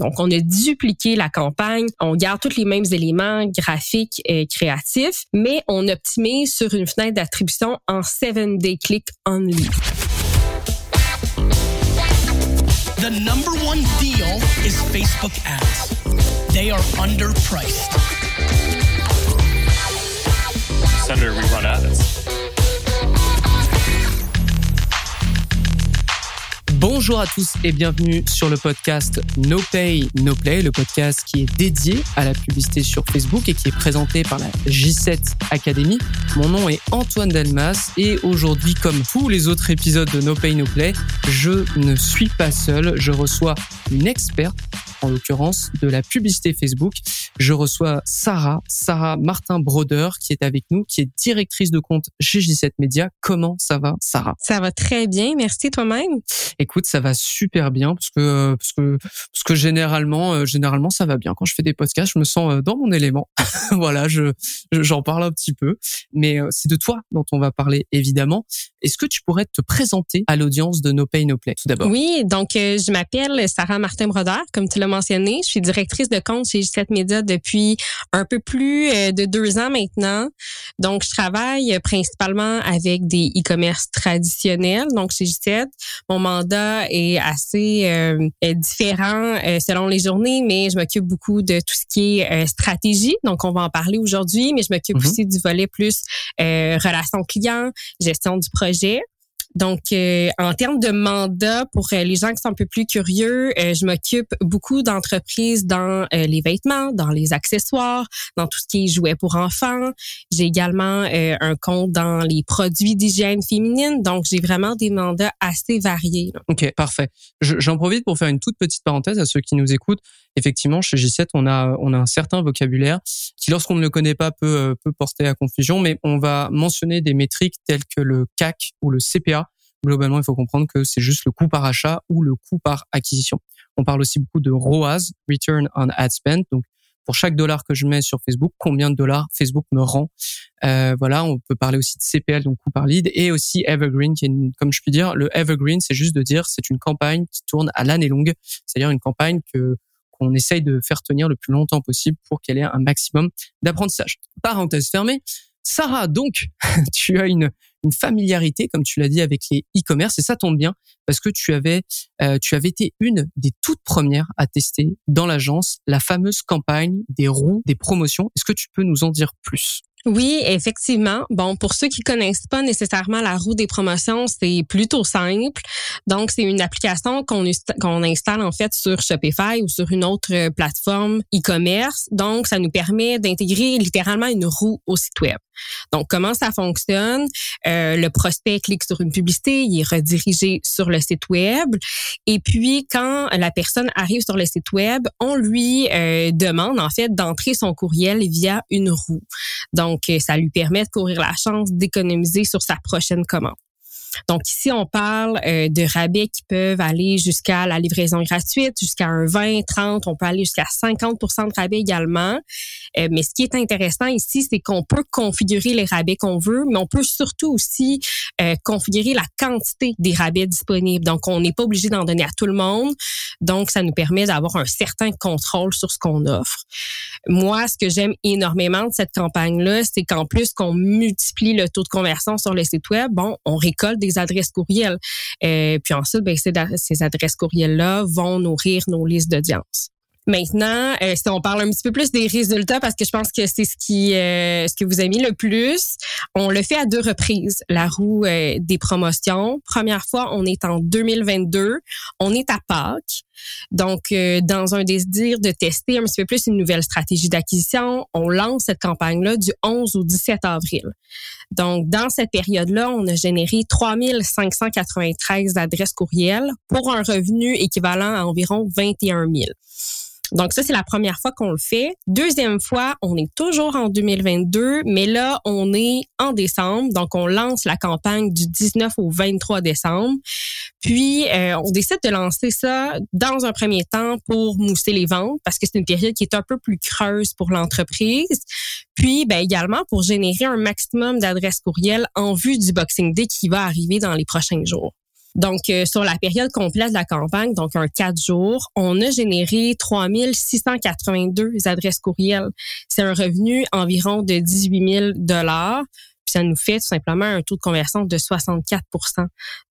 Donc, on a dupliqué la campagne. On garde tous les mêmes éléments graphiques et créatifs, mais on optimise sur une fenêtre d'attribution en 7-day click only. The number one deal is Facebook ads. They are underpriced. Senator, we run ads. Bonjour à tous et bienvenue sur le podcast No Pay, No Play, le podcast qui est dédié à la publicité sur Facebook et qui est présenté par la J7 Academy. Mon nom est Antoine Delmas et aujourd'hui, comme tous les autres épisodes de No Pay, No Play, je ne suis pas seul. Je reçois une experte en l'occurrence de la publicité Facebook. Je reçois Sarah, Sarah Martin-Broder, qui est avec nous, qui est directrice de compte chez J7 Media. Comment ça va, Sarah? Ça va très bien, merci toi-même. Écoute, ça va super bien parce que parce que parce que généralement euh, généralement ça va bien quand je fais des podcasts, je me sens euh, dans mon élément. voilà, je j'en parle un petit peu, mais euh, c'est de toi dont on va parler évidemment. Est-ce que tu pourrais te présenter à l'audience de No Pay No Play tout d'abord? Oui, donc je m'appelle Sarah Martin-Broder, comme tu l'as mentionné. Je suis directrice de compte chez J7 Media depuis un peu plus de deux ans maintenant. Donc, je travaille principalement avec des e-commerce traditionnels. Donc, chez J7, mon mandat est assez euh, différent euh, selon les journées, mais je m'occupe beaucoup de tout ce qui est euh, stratégie. Donc, on va en parler aujourd'hui, mais je m'occupe Mhm. aussi du volet plus relations clients, gestion du projet. Donc, euh, en termes de mandat, pour euh, les gens qui sont un peu plus curieux, euh, je m'occupe beaucoup d'entreprises dans euh, les vêtements, dans les accessoires, dans tout ce qui est jouets pour enfants. J'ai également euh, un compte dans les produits d'hygiène féminine. Donc, j'ai vraiment des mandats assez variés. là. Ok, parfait. Je- J'en profite pour faire une toute petite parenthèse à ceux qui nous écoutent. Effectivement, chez J7, on a, on a un certain vocabulaire qui, lorsqu'on ne le connaît pas, peut, peut porter à confusion, mais on va mentionner des métriques telles que le CAC ou le CPA. Globalement, il faut comprendre que c'est juste le coût par achat ou le coût par acquisition. On parle aussi beaucoup de ROAS, Return on Ad Spend. Donc, pour chaque dollar que je mets sur Facebook, combien de dollars Facebook me rend? Euh, voilà, on peut parler aussi de CPL, donc coût par lead, et aussi Evergreen, qui est, une- comme je puis dire, le Evergreen, c'est juste de dire c'est une campagne qui tourne à l'année longue, c'est-à-dire une campagne que qu'on essaye de faire tenir le plus longtemps possible pour qu'elle ait un maximum d'apprentissage. Parenthèse fermée. Sarah, donc, tu as une, une familiarité, comme tu l'as dit, avec les e-commerce, et ça tombe bien parce que tu avais, euh, tu avais été une des toutes premières à tester dans l'agence la fameuse campagne des roues, des promotions. Est-ce que tu peux nous en dire plus? Oui, effectivement. Bon, pour ceux qui connaissent pas nécessairement la roue des promotions, c'est plutôt simple. Donc, c'est une application qu'on qu'on installe en fait sur Shopify ou sur une autre euh, plateforme e-commerce. Donc, ça nous permet d'intégrer littéralement une roue au site web. Donc, comment ça fonctionne? Euh, Le prospect clique sur une publicité, il est redirigé sur le site web. Et puis, quand la personne arrive sur le site web, on lui euh, demande en fait d'entrer son courriel via une roue. Donc, euh, ça lui permet de courir la chance d'économiser sur sa prochaine commande. Donc ici, on parle euh, de rabais qui peuvent aller jusqu'à la livraison gratuite, jusqu'à un 20, 30, on peut aller jusqu'à 50% de rabais également. Euh, mais ce qui est intéressant ici, c'est qu'on peut configurer les rabais qu'on veut, mais on peut surtout aussi euh, configurer la quantité des rabais disponibles. Donc, on n'est pas obligé d'en donner à tout le monde. Donc, ça nous permet d'avoir un certain contrôle sur ce qu'on offre. Moi, ce que j'aime énormément de cette campagne-là, c'est qu'en plus qu'on multiplie le taux de conversion sur le site web, bon, on récolte des adresses courriels. Euh, puis ensuite, ben, ces, adresses courriels-là vont nourrir nos listes d'audience. Maintenant, euh, si on parle un petit peu plus des résultats, parce que je pense que c'est ce qui, euh, ce que vous aimez le plus, on le fait à deux reprises, la roue des promotions. Première fois, on est en 2022, on est à Pâques. Donc, euh, dans un désir de tester un petit peu plus une nouvelle stratégie d'acquisition, on lance cette campagne-là du 11 au 17 avril. Donc, dans cette période-là, on a généré 3593 adresses courriels pour un revenu équivalent à environ 21 000. Donc ça, c'est la première fois qu'on le fait. Deuxième fois, on est toujours en 2022, mais là, on est en décembre. Donc, on lance la campagne du 19 au 23 décembre. Puis, euh, on décide de lancer ça dans un premier temps pour mousser les ventes parce que c'est une période qui est un peu plus creuse pour l'entreprise. Puis, ben, également pour générer un maximum d'adresses courriels en vue du Boxing Day qui va arriver dans les prochains jours. Donc, euh, sur la période complète de la campagne, donc un quatre jours, on a généré 3682 adresses courriels. C'est un revenu environ de 18 000 dollars. Puis ça nous fait tout simplement un taux de conversion de 64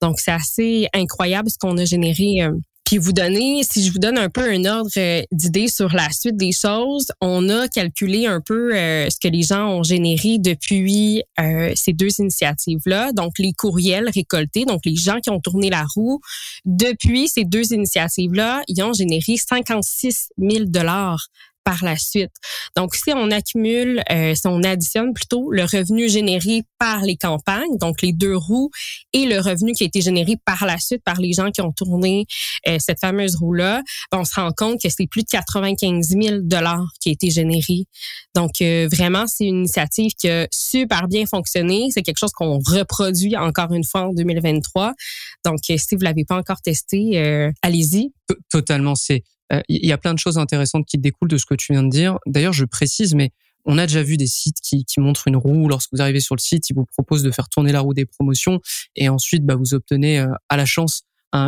Donc, c'est assez incroyable ce qu'on a généré euh, puis vous donner, si je vous donne un peu un ordre euh, d'idée sur la suite des choses, on a calculé un peu euh, ce que les gens ont généré depuis euh, ces deux initiatives-là. Donc les courriels récoltés, donc les gens qui ont tourné la roue depuis ces deux initiatives-là, ils ont généré 56 000 dollars par la suite. Donc, si on accumule, euh, si on additionne plutôt le revenu généré par les campagnes, donc les deux roues, et le revenu qui a été généré par la suite par les gens qui ont tourné euh, cette fameuse roue-là, ben, on se rend compte que c'est plus de 95 000 dollars qui a été généré. Donc, euh, vraiment, c'est une initiative qui a super bien fonctionné. C'est quelque chose qu'on reproduit encore une fois en 2023. Donc, si vous l'avez pas encore testé, allez-y. Totalement, c'est il euh, y a plein de choses intéressantes qui découlent de ce que tu viens de dire. D'ailleurs, je précise, mais on a déjà vu des sites qui, qui, montrent une roue. Lorsque vous arrivez sur le site, ils vous proposent de faire tourner la roue des promotions et ensuite, bah, vous obtenez euh, à la chance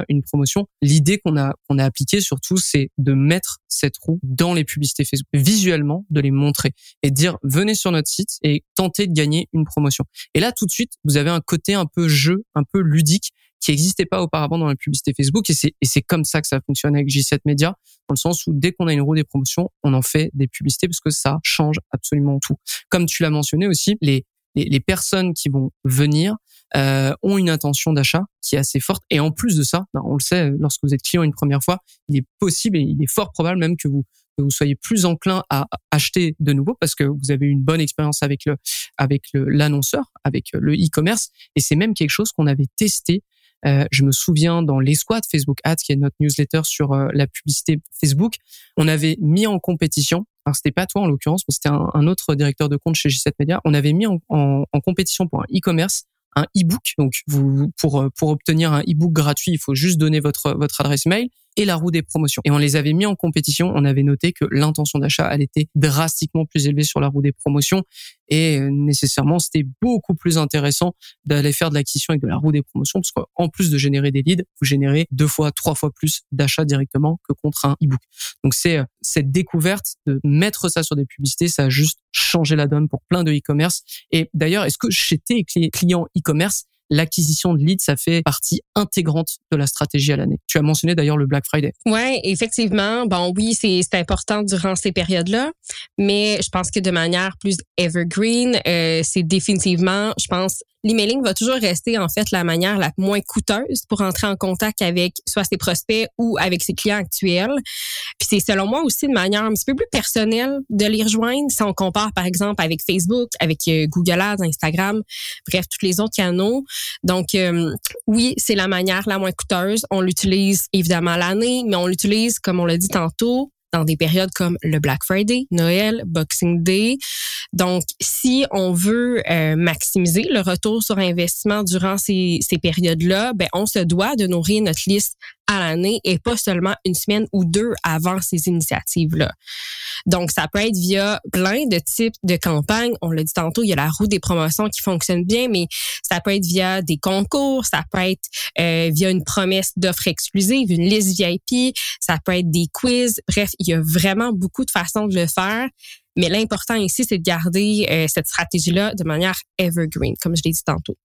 une promotion. L'idée qu'on a qu'on a appliquée surtout, c'est de mettre cette roue dans les publicités Facebook, visuellement, de les montrer et de dire venez sur notre site et tentez de gagner une promotion. Et là, tout de suite, vous avez un côté un peu jeu, un peu ludique qui n'existait pas auparavant dans la publicité Facebook. Et c'est, comme ça que ça fonctionne avec J7 Media, dans le sens où dès qu'on a une roue des promotions, on en fait des publicités parce que ça change absolument tout. Comme tu l'as mentionné aussi, les, les, les personnes qui vont venir euh, ont une intention d'achat qui est assez forte. Et en plus de ça, ben, on le sait, lorsque vous êtes client une première fois, il est possible et il est fort probable même que vous vous soyez plus enclin à acheter de nouveau parce que vous avez une bonne expérience avec le avec l'annonceur, avec le e-commerce et c'est même quelque chose qu'on avait testé euh, je me souviens dans les squads Facebook Ads, qui est notre newsletter sur euh, la publicité Facebook, on avait mis en compétition. Alors c'était pas toi en l'occurrence, mais c'était un, autre directeur de compte chez G7 Media. On avait mis en, en, compétition pour un e-commerce un e-book. Donc, vous, pour, pour obtenir un e-book gratuit, il faut juste donner votre, votre adresse mail et la roue des promotions. Et on les avait mis en compétition. On avait noté que l'intention d'achat, elle était drastiquement plus élevée sur la roue des promotions. Et euh, nécessairement, c'était beaucoup plus intéressant d'aller faire de l'acquisition avec de la roue des promotions, parce qu'en plus de générer des leads, vous générez deux fois, trois fois plus d'achats directement que contre un e-book. Donc c'est euh, cette découverte de mettre ça sur des publicités, ça a juste changé la donne pour plein de e-commerce. Et d'ailleurs, est-ce que chez tes clients e-commerce, l'acquisition de leads, ça fait partie intégrante de la stratégie à l'année. Tu as mentionné d'ailleurs le Black Friday. Ouais, effectivement. Bon, oui, c'est important durant ces périodes-là, mais je pense que de manière plus evergreen, euh, c'est définitivement, je pense, l'emailing va toujours rester en fait la manière la moins coûteuse pour entrer en contact avec soit ses prospects ou avec ses clients actuels. Puis c'est selon moi aussi une manière un petit peu plus personnelle de les rejoindre si on compare par exemple avec Facebook, avec euh, Google Ads, Instagram, bref tous les autres canaux. Donc euh, oui, c'est la manière la moins coûteuse. On l'utilise évidemment l'année, mais on l'utilise comme on l'a dit tantôt dans des périodes comme le Black Friday, Noël, Boxing Day. Donc, si on veut euh, maximiser le retour sur investissement durant ces, ces périodes-là, ben, on se doit de nourrir notre liste à l'année et pas seulement une semaine ou deux avant ces initiatives-là. Donc, ça peut être via plein de types de campagnes. On l'a dit tantôt, il y a la roue des promotions qui fonctionne bien, mais ça peut être via des concours, ça peut être euh, via une promesse d'offres exclusives, une liste VIP, ça peut être des quiz. Bref, il y a vraiment beaucoup de façons de le faire. Mais l'important ici, c'est de garder euh, cette stratégie-là de manière evergreen, comme je l'ai dit tantôt.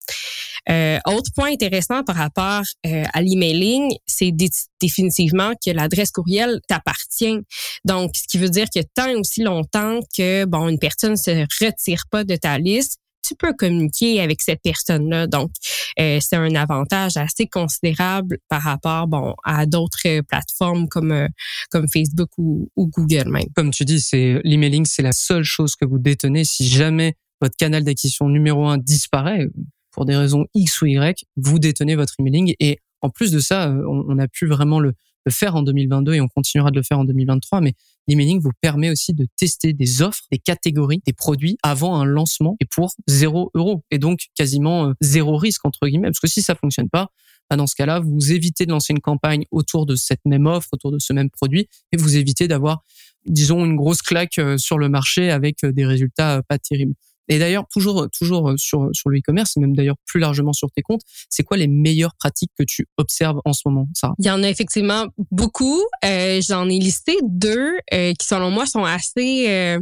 Euh, autre point intéressant par rapport euh, à l'emailing, c'est définitivement que l'adresse courriel t'appartient. Donc, ce qui veut dire que tant aussi longtemps que bon une personne se retire pas de ta liste, tu peux communiquer avec cette personne-là. Donc, euh, c'est un avantage assez considérable par rapport bon à d'autres plateformes comme euh, comme Facebook ou, ou, Google même. Comme tu dis, c'est l'emailing, c'est la seule chose que vous détenez. Si jamais votre canal d'acquisition numéro un disparaît pour des raisons X ou Y, vous détenez votre emailing et en plus de ça, euh, on, a pu vraiment le, faire en 2022 et on continuera de le faire en 2023. Mais l'emailing vous permet aussi de tester des offres, des catégories, des produits avant un lancement et pour zéro euro. Et donc quasiment euh, zéro risque entre guillemets. Parce que si ça fonctionne pas, bah, dans ce cas-là, vous évitez de lancer une campagne autour de cette même offre, autour de ce même produit et vous évitez d'avoir, disons, une grosse claque euh, sur le marché avec des résultats pas terribles. Et d'ailleurs, toujours, toujours sur, sur le e-commerce et même d'ailleurs plus largement sur tes comptes, c'est quoi les meilleures pratiques que tu observes en ce moment, ça Il y en a effectivement beaucoup. Euh, J'en ai listé deux euh, qui, selon moi, sont assez, euh,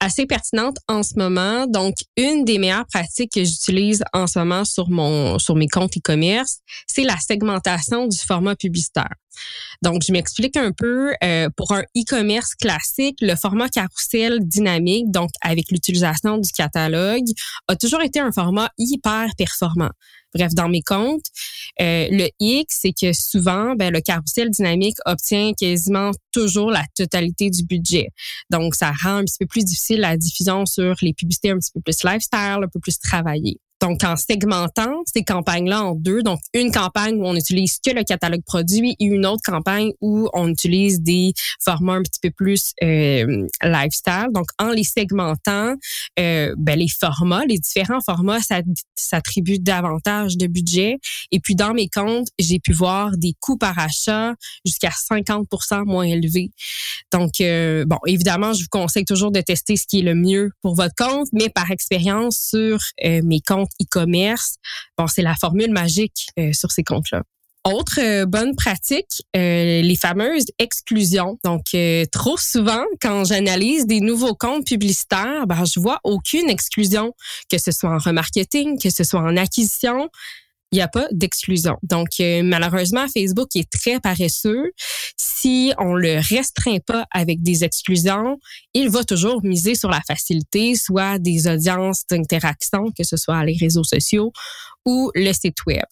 assez pertinentes en ce moment. Donc, une des meilleures pratiques que j'utilise en ce moment sur mon, sur mes comptes e-commerce, c'est la segmentation du format publicitaire. Donc, je m'explique un peu. Euh, pour un e-commerce classique, le format carrousel dynamique, donc avec l'utilisation du catalogue, a toujours été un format hyper performant. Bref, dans mes comptes, euh, le X, c'est que souvent, ben, le carrousel dynamique obtient quasiment toujours la totalité du budget. Donc, ça rend un petit peu plus difficile la diffusion sur les publicités un petit peu plus lifestyle, un peu plus travaillées. Donc, en segmentant ces campagnes-là en deux, donc une campagne où on utilise que le catalogue produit et une autre campagne où on utilise des formats un petit peu plus euh, lifestyle. Donc, en les segmentant, euh, ben, les formats, les différents formats s'attribuent davantage de budget. Et puis, dans mes comptes, j'ai pu voir des coûts par achat jusqu'à 50% moins élevés. Donc, euh, bon, évidemment, je vous conseille toujours de tester ce qui est le mieux pour votre compte, mais par expérience sur euh, mes comptes e-commerce. Bon, c'est la formule magique euh, sur ces comptes-là. Autre euh, bonne pratique, euh, les fameuses exclusions. Donc, trop souvent, quand j'analyse des nouveaux comptes publicitaires, ben, je vois aucune exclusion, que ce soit en remarketing, que ce soit en acquisition il n'y a pas d'exclusion. Donc, euh, malheureusement, Facebook est très paresseux. Si on le restreint pas avec des exclusions, il va toujours miser sur la facilité, soit des audiences d'interaction, que ce soit les réseaux sociaux ou le site web.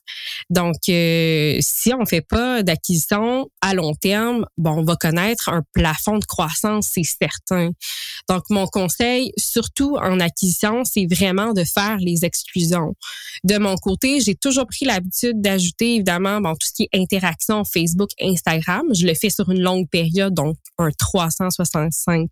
Donc, euh, si on fait pas d'acquisition à long terme, bon, on va connaître un plafond de croissance, c'est certain. Donc, mon conseil, surtout en acquisition, c'est vraiment de faire les exclusions. De mon côté, j'ai toujours pris l'habitude d'ajouter, évidemment, bon, tout ce qui est interaction Facebook, Instagram. Je le fais sur une longue période, donc un 365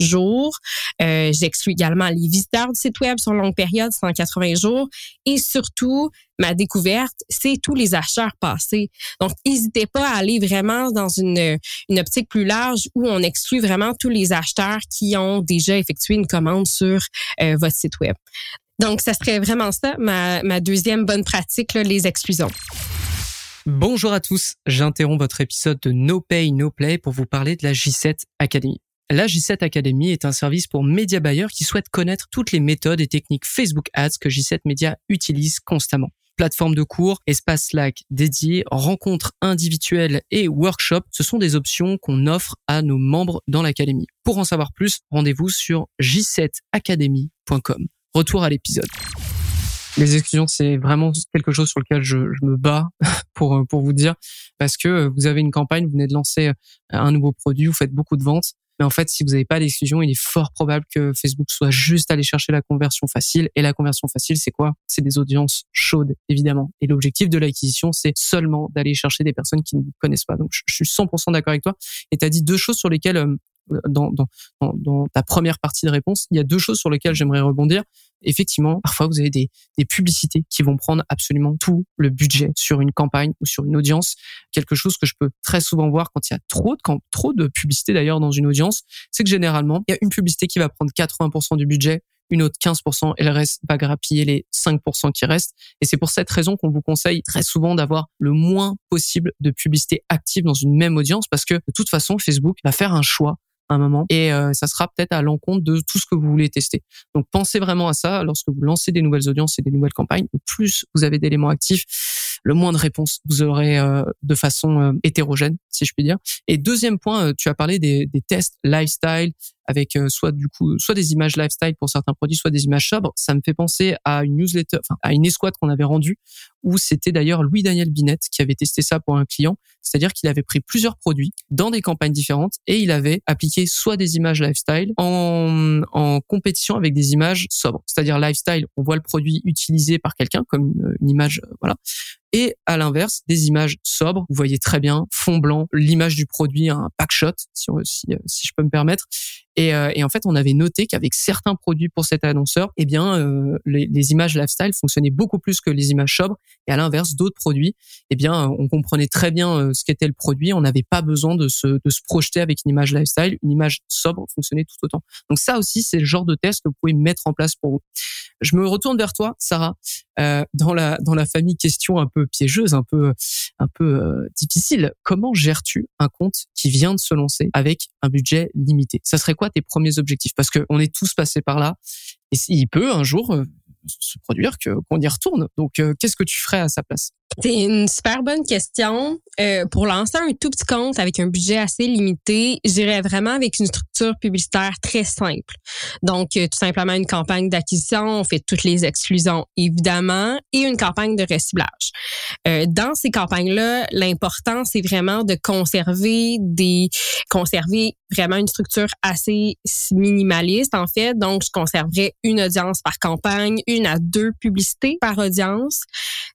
jours. Euh, J'exclus également les visiteurs du site web sur longue période, 180 jours. Et surtout, ma découverte, c'est tous les acheteurs passés. Donc, n'hésitez pas à aller vraiment dans une, une optique plus large où on exclut vraiment tous les acheteurs qui ont déjà effectué une commande sur euh, votre site web. Donc, ça serait vraiment ça, ma, ma deuxième bonne pratique, là, les exclusions. Bonjour à tous, j'interromps votre épisode de No Pay, No Play pour vous parler de la J7 Academy. La J7 Academy est un service pour média buyers qui souhaitent connaître toutes les méthodes et techniques Facebook Ads que J7 Media utilise constamment. Plateforme de cours, espace Slack dédié, rencontres individuelles et workshops, ce sont des options qu'on offre à nos membres dans l'académie. Pour en savoir plus, rendez-vous sur j7academy.com. Retour à l'épisode. Les exclusions, c'est vraiment quelque chose sur lequel je, me bats pour, pour vous dire, parce que vous avez une campagne, vous venez de lancer un nouveau produit, vous faites beaucoup de ventes, mais en fait, si vous n'avez pas d'exclusion, il est fort probable que Facebook soit juste allé chercher la conversion facile. Et la conversion facile, c'est quoi? C'est des audiences chaudes, évidemment. Et l'objectif de l'acquisition, c'est seulement d'aller chercher des personnes qui ne vous connaissent pas. Donc, je suis 100% d'accord avec toi. Et tu as dit deux choses sur lesquelles euh, dans, dans, dans, ta première partie de réponse, il y a deux choses sur lesquelles j'aimerais rebondir. Effectivement, parfois vous avez des, des publicités qui vont prendre absolument tout le budget sur une campagne ou sur une audience. Quelque chose que je peux très souvent voir quand il y a trop de, quand, trop de publicité d'ailleurs dans une audience, c'est que généralement, il y a une publicité qui va prendre 80% du budget, une autre 15% et le reste va grappiller les 5% qui restent. Et c'est pour cette raison qu'on vous conseille très souvent d'avoir le moins possible de publicité active dans une même audience parce que de toute façon, Facebook va faire un choix un moment et euh, ça sera peut-être à l'encontre de tout ce que vous voulez tester. Donc pensez vraiment à ça lorsque vous lancez des nouvelles audiences et des nouvelles campagnes. plus vous avez d'éléments actifs, le moins de réponses vous aurez euh, de façon euh, hétérogène, si je puis dire. Et deuxième point, tu as parlé des, des tests lifestyle avec soit du coup soit des images lifestyle pour certains produits, soit des images sobres. Ça me fait penser à une newsletter, enfin à une escouade qu'on avait rendue où c'était d'ailleurs Louis Daniel Binet qui avait testé ça pour un client, c'est-à-dire qu'il avait pris plusieurs produits dans des campagnes différentes et il avait appliqué soit des images lifestyle en, en compétition avec des images sobres, c'est-à-dire lifestyle, on voit le produit utilisé par quelqu'un comme une, image, euh, voilà, Et à l'inverse, des images sobres, vous voyez très bien, fond blanc, l'image du produit, un pack shot, si, si, si je peux me permettre. Et, euh, et, en fait, on avait noté qu'avec certains produits pour cet annonceur, eh bien, euh, les, les, images lifestyle fonctionnaient beaucoup plus que les images sobres. Et à l'inverse, d'autres produits, eh bien, on comprenait très bien euh, ce qu'était le produit. On n'avait pas besoin de se, de se projeter avec une image lifestyle. Une image sobre fonctionnait tout autant. Donc ça aussi, c'est le genre de test que vous pouvez mettre en place pour vous. Je me retourne vers toi, Sarah, euh, dans la dans la famille question piégeuse, un peu un peu euh, difficile. Comment gères-tu un compte qui vient de se lancer avec un budget limité? Ça serait quoi tes premiers objectifs? Parce que on est tous passés par là, et il peut un jour euh, se produire qu'on y retourne. Donc, euh, qu'est-ce que tu ferais à sa place? C'est une super bonne question. Euh, pour lancer un tout petit compte avec un budget assez limité, j'irais vraiment avec une structure publicitaire très simple. Donc, euh, tout simplement une campagne d'acquisition, on fait toutes les exclusions évidemment, et une campagne de reciblage. Dans ces campagnes-là, l'important c'est vraiment de conserver des conserver vraiment une structure assez minimaliste en fait. Donc, je conserverais une audience par campagne, une à deux publicités par audience.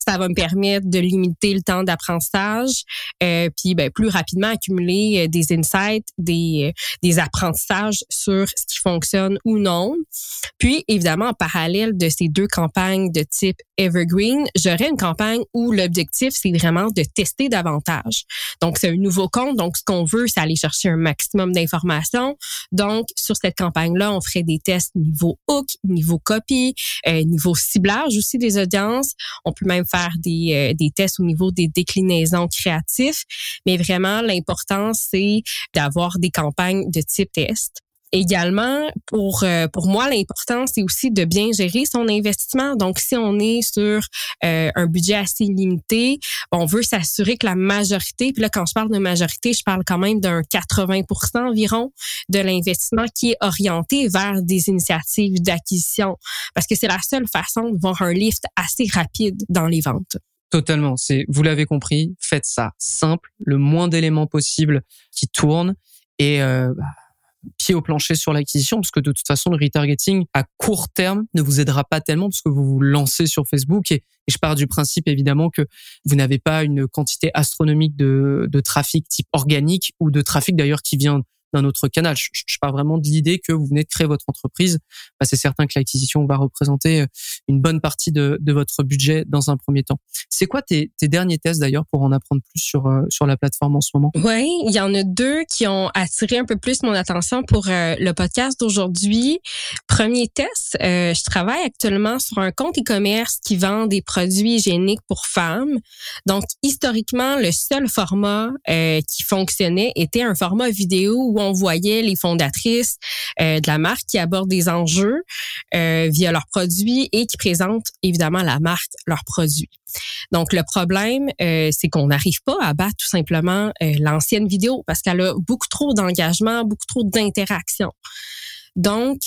Ça va me permettre de limiter le temps d'apprentissage, euh, puis ben, plus rapidement accumuler euh, des insights, des, euh, des apprentissages sur ce qui fonctionne ou non. Puis, évidemment, en parallèle de ces deux campagnes de type Evergreen, j'aurais une campagne où l'objectif, c'est vraiment de tester davantage. Donc, c'est un nouveau compte. Donc, ce qu'on veut, c'est aller chercher un maximum d'informations. Donc, sur cette campagne-là, on ferait des tests niveau hook, niveau copy, euh, niveau ciblage aussi des audiences. On peut même faire des, euh, des tests au niveau des déclinaisons créatifs. Mais vraiment, l'important, c'est d'avoir des campagnes de type test également, pour euh, pour moi, l'important c'est aussi de bien gérer son investissement. Donc, si on est sur euh, un budget assez limité, on veut s'assurer que la majorité, puis là quand je parle de majorité, je parle quand même d'un 80% environ de l'investissement qui est orienté vers des initiatives d'acquisition, parce que c'est la seule façon de voir un lift assez rapide dans les ventes. Totalement. C'est, vous l'avez compris, faites ça simple, le moins d'éléments possible qui tournent et euh, bah, pied au plancher sur l'acquisition parce que de toute façon le retargeting à court terme ne vous aidera pas tellement parce que vous vous lancez sur Facebook. Et, je pars du principe évidemment que vous n'avez pas une quantité astronomique de, de trafic type organique ou de trafic d'ailleurs qui vient d'un autre canal. Je, je, pars vraiment de l'idée que vous venez de créer votre entreprise. Bah, c'est certain que l'acquisition va représenter euh, une bonne partie de, votre budget dans un premier temps. C'est quoi tes, derniers tests d'ailleurs pour en apprendre plus sur, euh, sur la plateforme en ce moment? Oui, il y en a deux qui ont attiré un peu plus mon attention pour euh, le podcast d'aujourd'hui. Premier test, je travaille actuellement sur un compte e-commerce qui vend des produits hygiéniques pour femmes. Donc, historiquement, le seul format qui fonctionnait était un format vidéo où on voyait les fondatrices euh, de la marque qui abordent des enjeux euh, via leurs produits et qui présentent évidemment la marque, leurs produits. Donc, le problème, euh, c'est qu'on n'arrive pas à battre tout simplement l'ancienne vidéo parce qu'elle a beaucoup trop d'engagement, beaucoup trop d'interaction. Donc,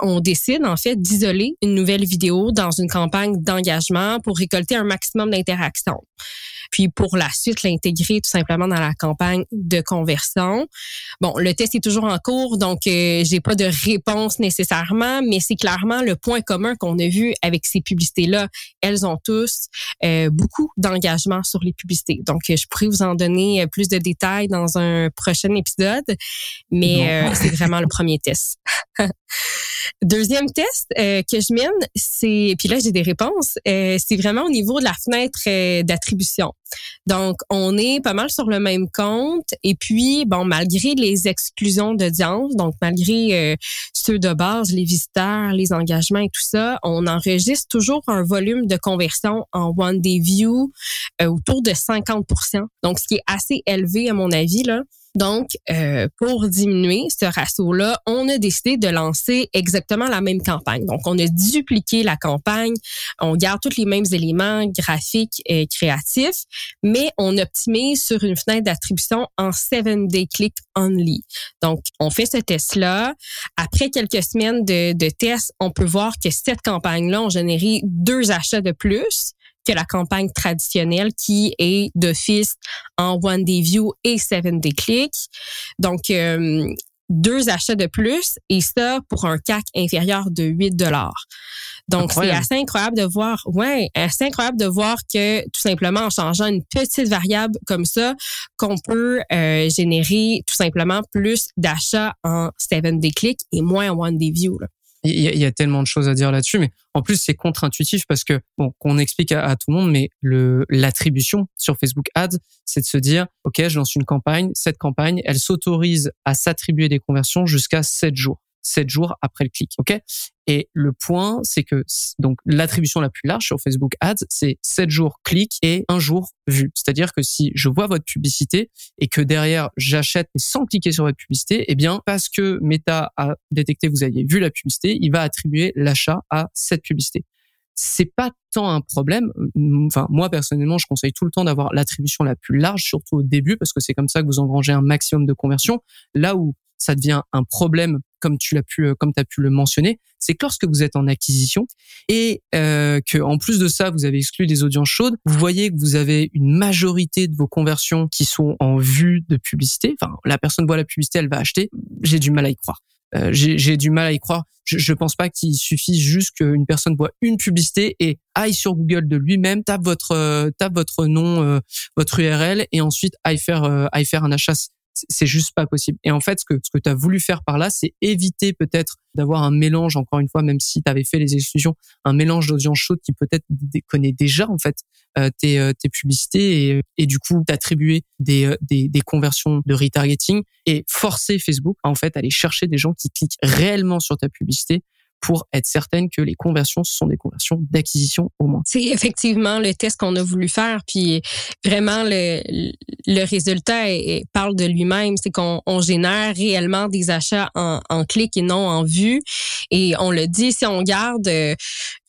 on décide en fait d'isoler une nouvelle vidéo dans une campagne d'engagement pour récolter un maximum d'interaction puis pour la suite l'intégrer tout simplement dans la campagne de conversion. Bon, le test est toujours en cours, donc euh, j'ai pas de réponse nécessairement, mais c'est clairement le point commun qu'on a vu avec ces publicités-là. Elles ont tous euh, beaucoup d'engagement sur les publicités. Donc, je pourrais vous en donner plus de détails dans un prochain épisode, mais euh, c'est vraiment le premier test. Deuxième test euh, que je mène, c'est puis là j'ai des réponses. Euh, c'est vraiment au niveau de la fenêtre euh, d'attribution. Donc on est pas mal sur le même compte et puis bon malgré les exclusions d'audience, donc malgré ceux de base, les visiteurs, les engagements et tout ça, on enregistre toujours un volume de conversion en one day view autour de 50% Donc ce qui est assez élevé à mon avis là. Donc, euh, pour diminuer ce ratio-là, on a décidé de lancer exactement la même campagne. Donc, on a dupliqué la campagne, on garde tous les mêmes éléments graphiques et créatifs, mais on optimise sur une fenêtre d'attribution en 7-day click only. Donc, on fait ce test-là. Après quelques semaines de, de tests, on peut voir que cette campagne-là a généré deux achats de plus que la campagne traditionnelle qui est d'office en one day view et seven day click. Donc, euh, deux achats de plus et ça pour un CAC inférieur de 8 dollars. Donc c'est assez incroyable de voir, ouais, assez incroyable de voir que tout simplement en changeant une petite variable comme ça, qu'on peut euh, générer tout simplement plus d'achats en 7 day click et moins en one day view. Là. Il y, a, tellement de choses à dire là-dessus, mais en plus c'est contre-intuitif parce que bon, qu'on explique à, tout le monde, mais le l'attribution sur Facebook Ads, c'est de se dire, ok, je lance une campagne, cette campagne, elle s'autorise à s'attribuer des conversions jusqu'à 7 jours. 7 jours après le clic. OK? Et le point, c'est que donc l'attribution la plus large sur Facebook Ads, c'est 7 jours clic et un jour vu. C'est-à-dire que si je vois votre publicité et que derrière j'achète sans cliquer sur votre publicité, eh bien parce que Meta a détecté que vous aviez vu la publicité, il va attribuer l'achat à cette publicité c'est pas tant un problème. Enfin, moi personnellement, je conseille tout le temps d'avoir l'attribution la plus large, surtout au début, parce que c'est comme ça que vous engrangez un maximum de conversions. Là où ça devient un problème, comme tu l'as pu, euh, comme as pu le mentionner, c'est que lorsque vous êtes en acquisition et euh, que en plus de ça, vous avez exclu des audiences chaudes, vous voyez que vous avez une majorité de vos conversions qui sont en vue de publicité. Enfin, la personne voit la publicité, elle va acheter. J'ai du mal à y croire. Euh, j'ai du mal à y croire. Je, je pense pas qu'il suffise juste qu'une personne voit une publicité et aille sur Google de lui-même, tape votre euh, tape votre nom, euh, votre URL et ensuite aille faire aille faire un achat c'est juste pas possible. Et en fait, ce que ce que tu as voulu faire par là, c'est éviter peut-être d'avoir un mélange, encore une fois, même si tu avais fait les exclusions, un mélange d'audience chaude qui peut-être connaît déjà en fait euh, tes, euh, tes publicités et, et du coup t'attribuer des, euh, des, des conversions de retargeting et forcer Facebook à en fait aller chercher des gens qui cliquent réellement sur ta publicité pour être certaine que les conversions ce sont des conversions d'acquisition au moins. C'est effectivement le test qu'on a voulu faire, puis vraiment le, le résultat est, parle de lui-même, c'est qu'on on génère réellement des achats en, en clic et non en vue. Et on le dit, si on garde euh,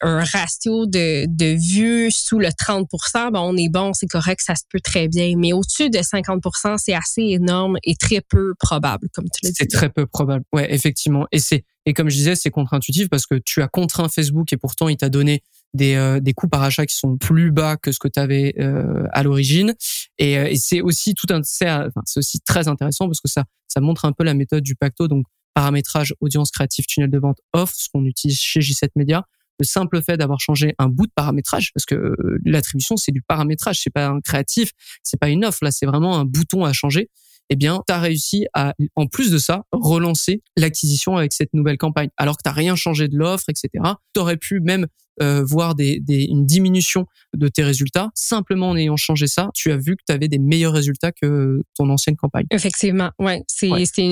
un ratio de, de vues sous le 30% ben on est bon, c'est correct, ça se peut très bien. Mais au-dessus de 50% c'est assez énorme et très peu probable, comme tu l'as dit. C'est très peu probable, ouais, effectivement. Et c'est et comme je disais, c'est contre-intuitif parce que tu as contraint Facebook et pourtant il t'a donné des, euh, des coûts par achat qui sont plus bas que ce que tu avais euh, à l'origine. Et, euh, et c'est aussi tout un, c'est enfin, aussi très intéressant parce que ça, ça montre un peu la méthode du pacto. Donc paramétrage, audience créative, tunnel de vente, offre, ce qu'on utilise chez J7 Media. Le simple fait d'avoir changé un bout de paramétrage, parce que l'attribution c'est du paramétrage, c'est pas un créatif, c'est pas une offre là, c'est vraiment un bouton à changer eh bien, tu as réussi à, en plus de ça, relancer l'acquisition avec cette nouvelle campagne. Alors que tu rien changé de l'offre, etc. Tu aurais pu même euh, voir des, des, une diminution de tes résultats. Simplement en ayant changé ça, tu as vu que tu avais des meilleurs résultats que ton ancienne campagne. Effectivement, ouais, c'est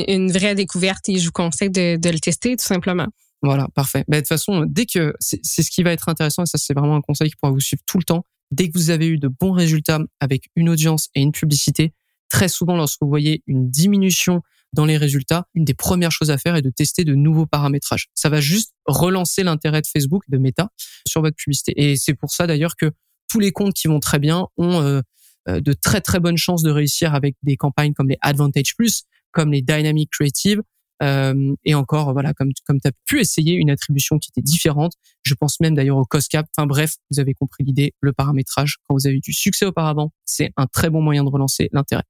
une vraie découverte et je vous conseille de, de le tester tout simplement. Voilà, parfait. Mais de toute façon, dès que c'est ce qui va être intéressant, et ça c'est vraiment un conseil qui pourra vous suivre tout le temps, dès que vous avez eu de bons résultats avec une audience et une publicité, très souvent, lorsque vous voyez une diminution dans les résultats, une des premières choses à faire est de tester de nouveaux paramétrages. Ça va juste relancer l'intérêt de Facebook, de Meta, sur votre publicité. Et c'est pour ça d'ailleurs que tous les comptes qui vont très bien ont euh, euh, de très très bonnes chances de réussir avec des campagnes comme les Advantage Plus, comme les Dynamic Creative, euh, et encore, voilà, comme comme tu as pu essayer une attribution qui était différente. Je pense même d'ailleurs au cost cap. Enfin bref, vous avez compris l'idée. Le paramétrage, quand vous avez eu du succès auparavant, c'est un très bon moyen de relancer l'intérêt.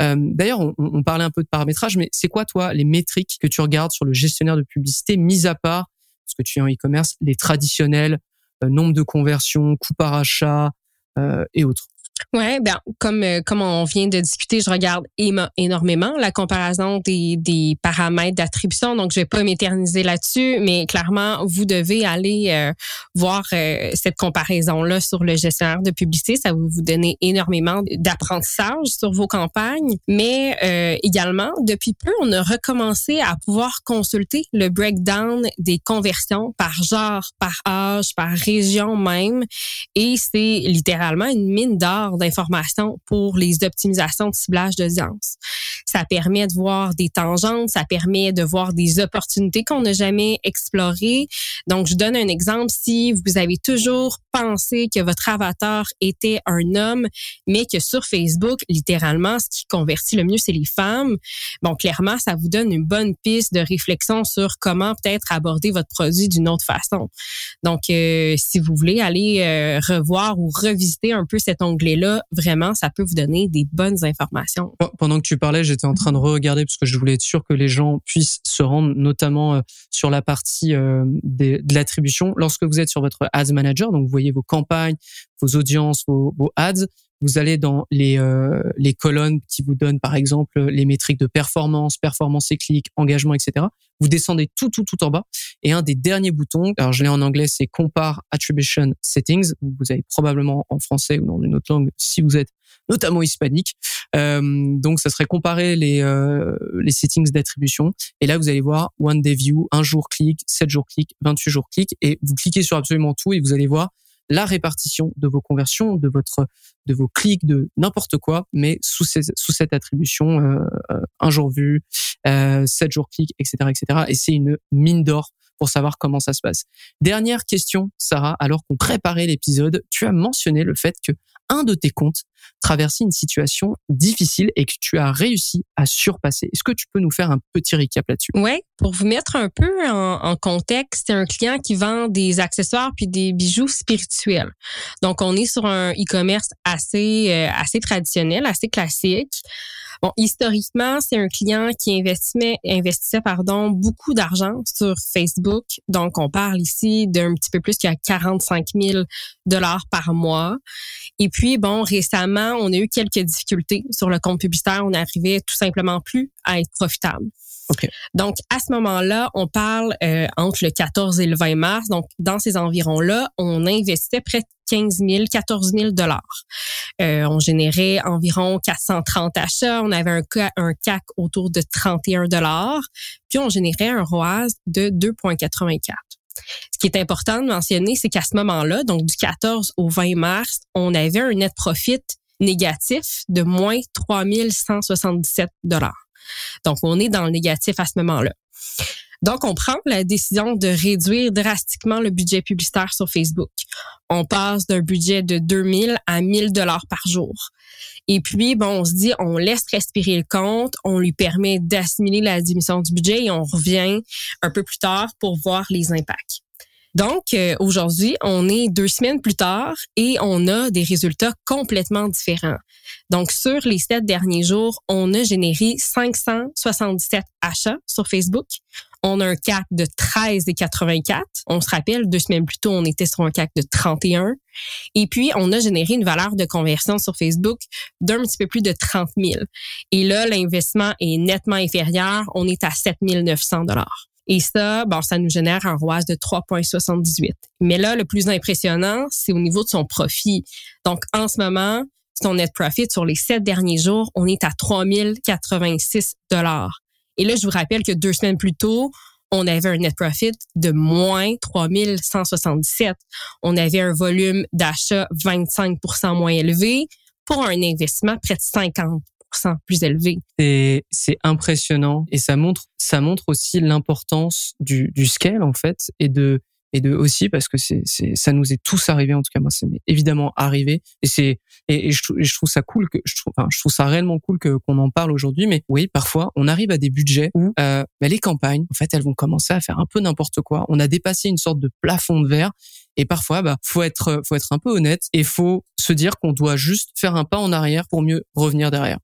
Euh, d'ailleurs, on, on, parlait un peu de paramétrage, mais c'est quoi toi les métriques que tu regardes sur le gestionnaire de publicité, mis à part parce que tu es en e-commerce, les traditionnels, euh, nombre de conversions, coût par achat et autres? Ouais, ben comme euh, comme on vient de discuter, je regarde énormément la comparaison des, des paramètres d'attribution. Donc, je vais pas m'éterniser là-dessus, mais clairement, vous devez aller euh, voir euh, cette comparaison là sur le gestionnaire de publicité. Ça va vous donner énormément d'apprentissage sur vos campagnes. Mais également, depuis peu, on a recommencé à pouvoir consulter le breakdown des conversions par genre, par âge, par région même, et c'est littéralement une mine d'or d'informations pour les optimisations de ciblage d'audience. Ça permet de voir des tangentes, ça permet de voir des opportunités qu'on n'a jamais explorées. Donc, je donne un exemple. Si vous avez toujours pensé que votre avatar était un homme, mais que sur Facebook, littéralement, ce qui convertit le mieux, c'est les femmes, bon, clairement, ça vous donne une bonne piste de réflexion sur comment peut-être aborder votre produit d'une autre façon. Donc, euh, si vous voulez aller euh, revoir ou revisiter un peu cet onglet là, vraiment, ça peut vous donner des bonnes informations. Pendant que tu parlais, j'étais en train de regarder parce que je voulais être sûr que les gens puissent se rendre, notamment euh, sur la partie euh, de l'attribution. Lorsque vous êtes sur votre Ads Manager, donc vous voyez vos campagnes, vos audiences, vos, vos ads, vous allez dans les, euh, les colonnes qui vous donnent par exemple les métriques de performance, performance et clic, engagement, etc. Vous descendez tout, tout, tout en bas. Et un des derniers boutons, alors je l'ai en anglais, c'est Compare Attribution Settings. Vous avez probablement en français ou dans une autre langue si vous êtes notamment hispanique. Euh, donc, ça serait comparer les, euh, les settings d'attribution. Et là, vous allez voir One Day View, un jour clic, 7 jours clic, 28 jours clic. Et vous cliquez sur absolument tout et vous allez voir la répartition de vos conversions, de votre, de vos clics, de n'importe quoi, mais sous, ces, sous cette attribution, euh un jour vu, euh, sept jours clics, etc., etc. Et c'est une mine d'or pour savoir comment ça se passe. Dernière question, Sarah, alors qu'on préparait l'épisode, tu as mentionné le fait que un de tes comptes traversait une situation difficile et que tu as réussi à surpasser. Est-ce que tu peux nous faire un petit recap là-dessus? Oui, pour vous mettre un peu en, contexte, c'est un client qui vend des accessoires puis des bijoux spirituels. Donc, on est sur un e-commerce assez, euh, assez traditionnel, assez classique. Bon, historiquement, c'est un client qui investissait, investissait pardon, beaucoup d'argent sur Facebook. Donc, on parle ici d'un petit peu plus qu'à 45 000 dollars par mois. Et puis, bon, récemment, on a eu quelques difficultés sur le compte publicitaire. On n'arrivait tout simplement plus à être profitable. Donc, à ce moment-là, on parle euh, entre le 14 et le 20 mars. Donc, dans ces environs-là, on investissait près de 15 000, 14 000 dollars. Euh, on générait environ 430 achats. On avait un, un CAC autour de 31 dollars. Puis, on générait un ROAS de 2,84. Ce qui est important de mentionner, c'est qu'à ce moment-là, donc du 14 au 20 mars, on avait un net profit négatif de moins 3177 dollars. Donc, on est dans le négatif à ce moment-là. Donc, on prend la décision de réduire drastiquement le budget publicitaire sur Facebook. On passe d'un budget de 2000 à 1000 dollars par jour. Et puis, bon, on se dit, on laisse respirer le compte, on lui permet d'assimiler la diminution du budget et on revient un peu plus tard pour voir les impacts. Donc, euh, aujourd'hui, on est deux semaines plus tard et on a des résultats complètement différents. Donc, sur les sept derniers jours, on a généré 577 achats sur Facebook. On a un CAC de 13,84. On se rappelle, deux semaines plus tôt, on était sur un CAC de 31. Et puis, on a généré une valeur de conversion sur Facebook d'un petit peu plus de 30 000. Et là, l'investissement est nettement inférieur. On est à 7 900 dollars. Et ça, bon, ça nous génère un ROAS de 3,78. Mais là, le plus impressionnant, c'est au niveau de son profit. Donc, en ce moment, son net profit sur les sept derniers jours, on est à 3086 dollars. Et là, je vous rappelle que deux semaines plus tôt, on avait un net profit de moins 3177. On avait un volume d'achat 25% moins élevé pour un investissement près de 50 plus élevé. C'est impressionnant et ça montre ça montre aussi l'importance du, du scale en fait et de et de aussi parce que c'est c'est ça nous est tous arrivé en tout cas moi c'est évidemment arrivé et c'est et, je, je, trouve ça cool que je trouve enfin, je trouve ça réellement cool que qu'on en parle aujourd'hui mais oui parfois on arrive à des budgets où euh, bah, les campagnes en fait elles vont commencer à faire un peu n'importe quoi. On a dépassé une sorte de plafond de verre et parfois bah faut être faut être un peu honnête et faut se dire qu'on doit juste faire un pas en arrière pour mieux revenir derrière.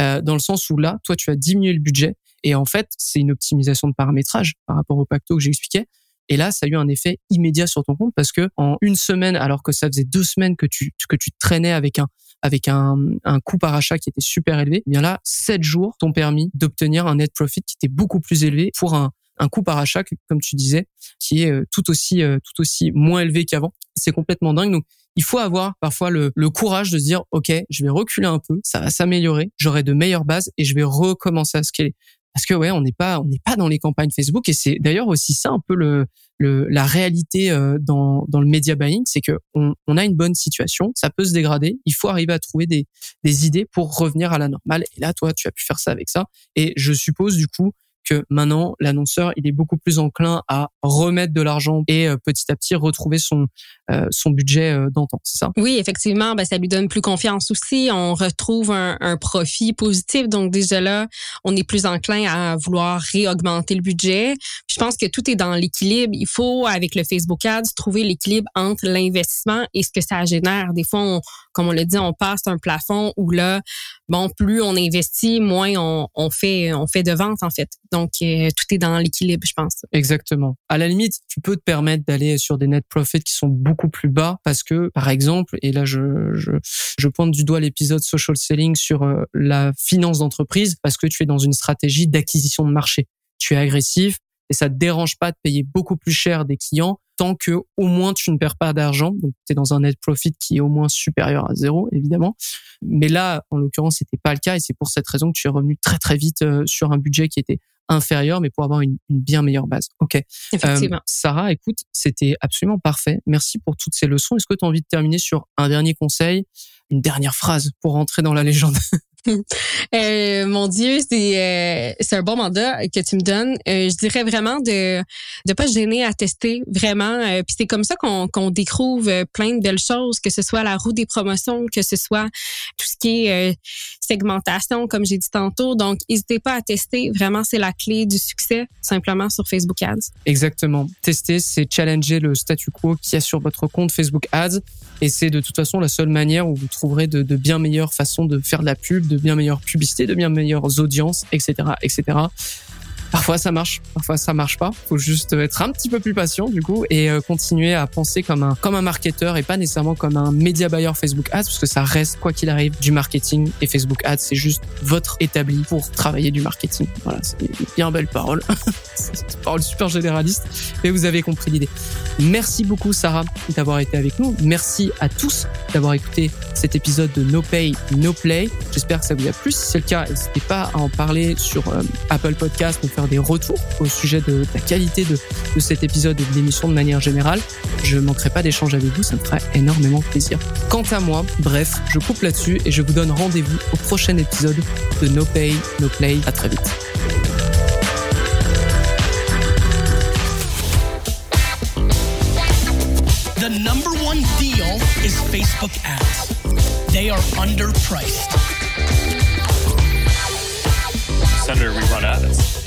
Euh, dans le sens où là toi tu as diminué le budget et en fait c'est une optimisation de paramétrage par rapport au pacto que j'expliquais et là, ça a eu un effet immédiat sur ton compte parce que en une semaine, alors que ça faisait deux semaines que tu que tu traînais avec un avec un, un coût par achat qui était super élevé, eh bien là, sept jours t'ont permis d'obtenir un net profit qui était beaucoup plus élevé pour un un coût par achat, comme tu disais, qui est euh, tout aussi euh, tout aussi moins élevé qu'avant. C'est complètement dingue. Donc il faut avoir parfois le, courage de se dire ok je vais reculer un peu ça va s'améliorer j'aurai de meilleures bases et je vais recommencer à scaler parce que ouais, on n'est pas on n'est pas dans les campagnes Facebook et c'est d'ailleurs aussi ça un peu le, le la réalité euh, dans dans le media buying, c'est que on, on, a une bonne situation, ça peut se dégrader, il faut arriver à trouver des des idées pour revenir à la normale. Et là, toi, tu as pu faire ça avec ça. Et je suppose du coup que maintenant l'annonceur il est beaucoup plus enclin à remettre de l'argent et euh, petit à petit retrouver son euh, son budget euh, d'antan, c'est ça? Oui, effectivement, ben ça lui donne plus confiance aussi. On retrouve un, un, profit positif, donc déjà là, on est plus enclin à vouloir réaugmenter le budget. Je pense que tout est dans l'équilibre. Il faut avec le Facebook Ads trouver l'équilibre entre l'investissement et ce que ça génère. Des fois, on, comme on l'a dit, on passe un plafond où là, bon, plus on investit, moins on, on fait on fait de ventes en fait. Donc euh, tout est dans l'équilibre, je pense. Exactement. À la limite, tu peux te permettre d'aller sur des net profits qui sont beaucoup plus bas parce que, par exemple, et là je je, je pointe du doigt l'épisode social selling sur euh, la finance d'entreprise parce que tu es dans une stratégie d'acquisition de marché. Tu es agressif et ça te dérange pas de payer beaucoup plus cher des clients tant que au moins tu ne perds pas d'argent. Donc tu es dans un net profit qui est au moins supérieur à zéro, évidemment. Mais là, en l'occurrence, c'était pas le cas et c'est pour cette raison que tu es revenu très très vite euh, sur un budget qui était inférieur, mais pour avoir une, bien meilleure base. Ok. Effectivement. Euh, Sarah, écoute, c'était absolument parfait. Merci pour toutes ces leçons. Est-ce que tu as envie de terminer sur un dernier conseil, une dernière phrase pour rentrer dans la légende? euh, mon Dieu, c'est euh, un bon mandat que tu me donnes. Euh, je dirais vraiment de de pas se gêner à tester vraiment. Euh, puis c'est comme ça qu'on qu'on découvre plein de belles choses, que ce soit la roue des promotions, que ce soit tout ce qui est segmentation, comme j'ai dit tantôt. Donc, n'hésitez pas à tester. Vraiment, c'est la clé du succès, simplement sur Facebook Ads. Exactement. Tester, c'est challenger le statu quo qu'il y sur votre compte Facebook Ads. Et c'est de toute façon la seule manière où vous trouverez de, bien meilleures façons de faire de la pub, de bien meilleures publicités, de bien meilleures audiences, etc., etc. Parfois ça marche, parfois ça marche pas. Faut juste être un petit peu plus patient du coup et euh, continuer à penser comme un comme un marketeur et pas nécessairement comme un média buyer Facebook Ads parce que ça reste quoi qu'il arrive du marketing et Facebook Ads c'est juste votre établi pour travailler du marketing. Voilà, c'est bien belle parole. c'est une parole super généraliste, mais vous avez compris l'idée. Merci beaucoup Sarah d'avoir été avec nous. Merci à tous d'avoir écouté cet épisode de No Pay No Play. J'espère que ça vous a plu. Si c'est le cas, n'hésitez pas à en parler sur euh, Apple Podcast faire des retours au sujet de, la qualité de, de, cet épisode et de l'émission de manière générale. Je ne manquerai pas d'échange avec vous, ça me ferait énormément plaisir. Quant à moi, bref, je coupe là-dessus et je vous donne rendez-vous au prochain épisode de No Pay, No Play. À très vite. The number one deal is Facebook ads. They are underpriced. Senator, we run ads.